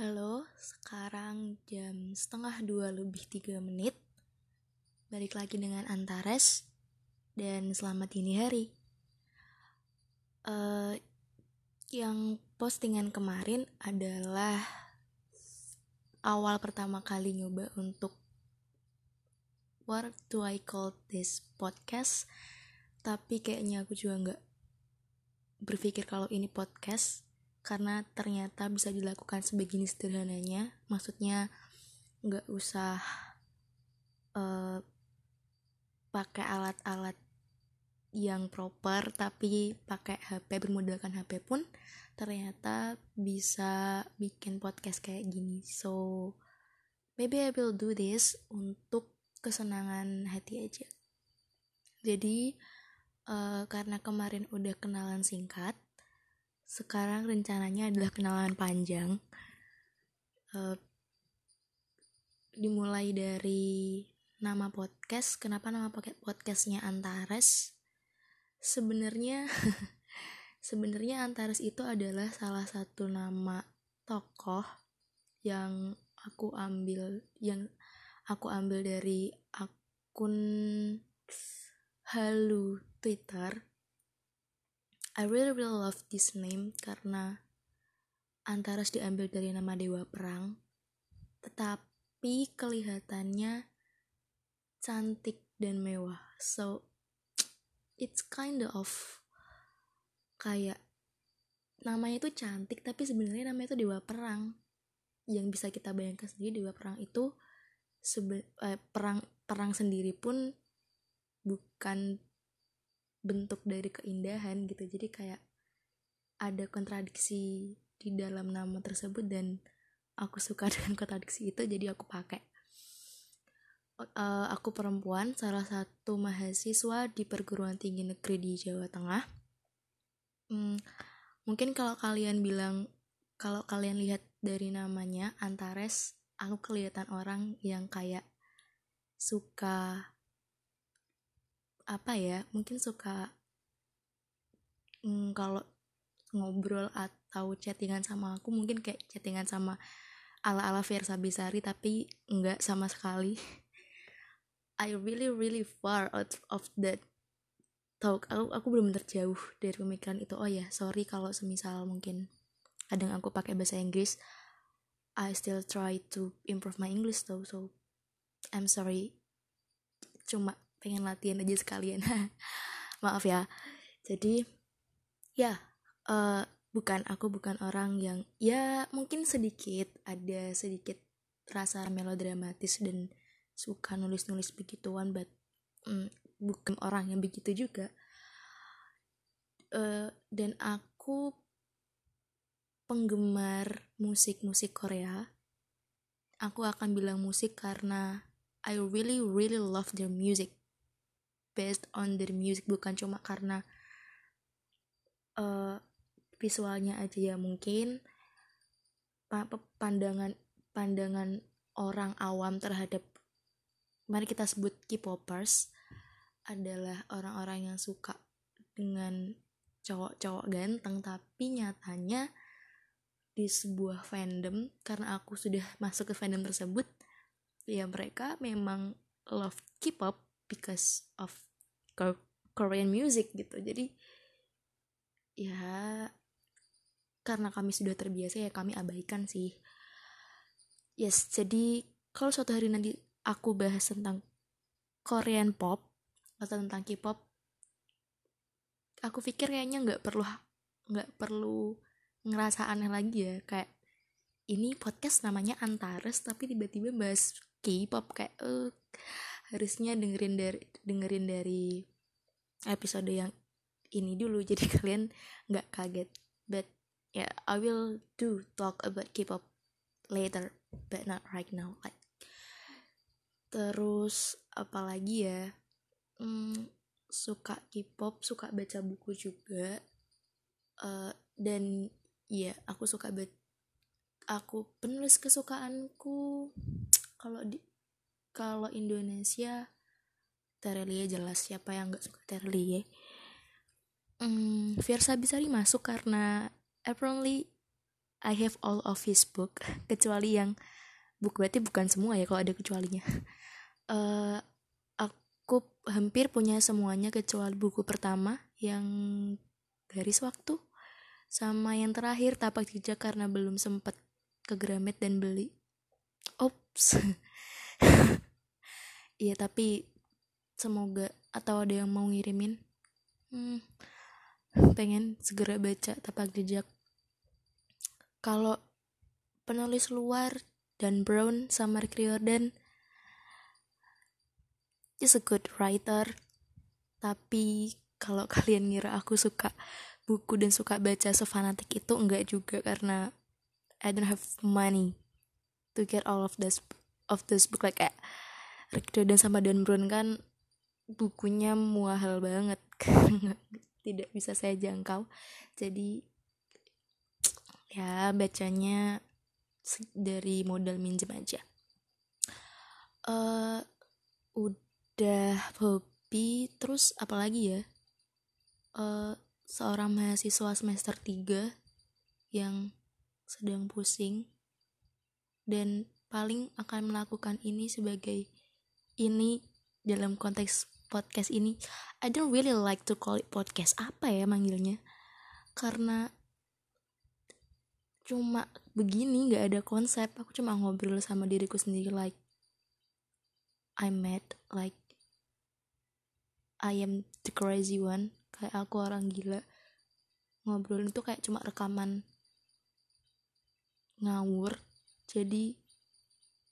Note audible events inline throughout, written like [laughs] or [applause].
Halo, sekarang jam setengah dua lebih tiga menit. Balik lagi dengan Antares dan selamat dini hari. Uh, yang postingan kemarin adalah awal pertama kali nyoba untuk what do I call this podcast, tapi kayaknya aku juga nggak berpikir kalau ini podcast karena ternyata bisa dilakukan sebegini sederhananya maksudnya nggak usah uh, pakai alat-alat yang proper tapi pakai HP bermodalkan HP pun ternyata bisa bikin podcast kayak gini. So maybe I will do this untuk kesenangan hati aja. Jadi uh, karena kemarin udah kenalan singkat sekarang rencananya adalah kenalan panjang. Uh, dimulai dari nama podcast. Kenapa nama podcastnya Antares? Sebenarnya [laughs] sebenarnya Antares itu adalah salah satu nama tokoh yang aku ambil yang aku ambil dari akun Halu Twitter I really really love this name karena antara diambil dari nama dewa perang tetapi kelihatannya cantik dan mewah. So it's kind of kayak namanya itu cantik tapi sebenarnya namanya itu dewa perang. Yang bisa kita bayangkan sendiri dewa perang itu sebe eh, perang perang sendiri pun bukan bentuk dari keindahan gitu. Jadi kayak ada kontradiksi di dalam nama tersebut dan aku suka [laughs] dengan kontradiksi itu jadi aku pakai. Uh, aku perempuan salah satu mahasiswa di perguruan tinggi negeri di Jawa Tengah. Hmm, mungkin kalau kalian bilang kalau kalian lihat dari namanya Antares aku kelihatan orang yang kayak suka apa ya mungkin suka mm, kalau ngobrol atau chattingan sama aku mungkin kayak chattingan sama ala-ala Versa Besari tapi enggak sama sekali. [laughs] I really really far out of that talk. Aku aku belum terjauh dari pemikiran itu. Oh ya sorry kalau semisal mungkin kadang aku pakai bahasa Inggris. I still try to improve my English though so I'm sorry. Cuma pengen latihan aja sekalian. [laughs] Maaf ya. Jadi ya uh, bukan aku bukan orang yang ya mungkin sedikit ada sedikit rasa melodramatis dan suka nulis-nulis begituan but um, bukan orang yang begitu juga. Uh, dan aku penggemar musik-musik Korea. Aku akan bilang musik karena I really really love their music based on their music bukan cuma karena uh, visualnya aja ya mungkin. Pandangan pandangan orang awam terhadap mari kita sebut K-popers adalah orang-orang yang suka dengan cowok-cowok ganteng tapi nyatanya di sebuah fandom karena aku sudah [laughs] masuk ke fandom tersebut ya mereka memang love K-pop because of Korean music gitu. Jadi ya karena kami sudah terbiasa ya kami abaikan sih. Yes jadi kalau suatu hari nanti aku bahas tentang Korean pop atau tentang K-pop aku pikir kayaknya nggak perlu nggak perlu ngerasa aneh lagi ya. Kayak ini podcast namanya Antares tapi tiba-tiba bahas K-pop kayak uh, harusnya dengerin dari dengerin dari episode yang ini dulu. [laughs] Jadi kalian nggak kaget. But yeah I will do talk about K-pop later but not right now. Like terus apalagi ya? Hmm, suka K-pop suka baca buku juga. Uh, dan ya yeah, aku suka aku penulis kesukaanku. Kalau di kalau Indonesia Terelie jelas siapa yang nggak suka Terelie hmm, Fiersa Bisari masuk karena apparently I have all of his book [laughs] kecuali yang buku berarti bukan semua ya kalau ada kecualinya. Uh, [laughs] aku hampir punya semuanya kecuali buku pertama yang garis waktu sama yang terakhir tapak jejak karena belum sempat ke Gramet dan beli. Ops [laughs] iya tapi semoga atau ada yang mau ngirimin? Hmm, pengen segera baca tapak jejak. Kalau penulis luar dan Brown sama Rick Riordan is a good writer. Tapi kalau [laughs] kalian ngira aku suka buku dan suka baca sefanatik itu enggak juga karena I don't have money to get all of this of this book like kayak Rick Riordan sama Dan Brown kan bukunya mahal banget. Karena [laughs] tidak bisa saya jangkau. Jadi ya bacanya dari modal minjem aja. Uh, udah hobi terus apalagi ya? Uh, seorang mahasiswa semester 3 yang sedang pusing. Dan paling akan melakukan ini sebagai ini dalam konteks podcast ini. I don't really like to call it podcast. Apa ya manggilnya? Karena cuma begini nggak ada konsep. Aku cuma ngobrol sama diriku sendiri like I met like I am the crazy one. Kayak aku orang gila. Ngobrol itu kayak cuma rekaman ngawur. Jadi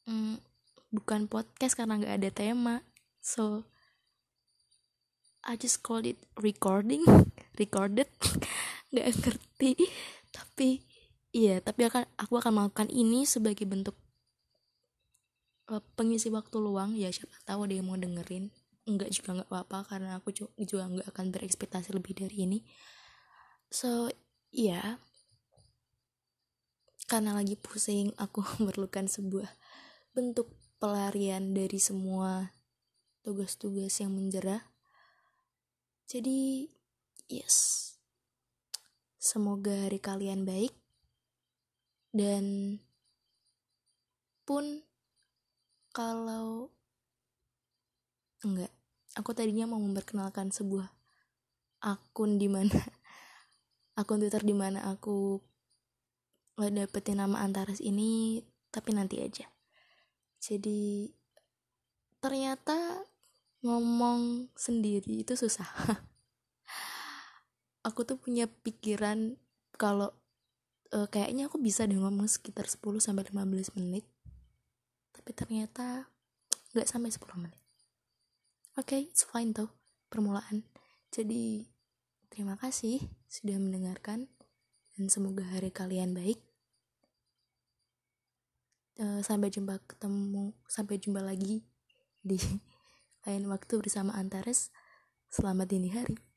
mm, bukan podcast karena nggak ada tema. So I just call it recording [laughs] recorded. [laughs] Nggak ngerti. Tapi iya tapi akan aku akan melakukan ini sebagai bentuk uh, pengisi waktu luang. Ya siapa tahu yang mau dengerin. Enggak juga nggak apa-apa karena aku juga nggak akan berekspektasi lebih dari ini. So iya. Karena lagi pusing aku [laughs] memerlukan sebuah bentuk pelarian dari semua tugas-tugas yang menjerah. Jadi yes. Semoga hari kalian baik. Dan pun kalau enggak aku tadinya mau memperkenalkan sebuah akun di mana [laughs] akun Twitter di mana aku dapetin nama Antares ini tapi nanti aja jadi ternyata ngomong sendiri itu susah. [laughs] Aku tuh punya pikiran kalau uh, kayaknya aku bisa deh ngomong sekitar 10 sampai 15 menit tapi ternyata nggak sampai 10 menit. Oke okay, it's fine tuh permulaan. Jadi terima kasih sudah mendengarkan dan semoga hari kalian baik uh, sampai jumpa ketemu sampai jumpa lagi di [laughs] lain waktu bersama Antares. Selamat dini hari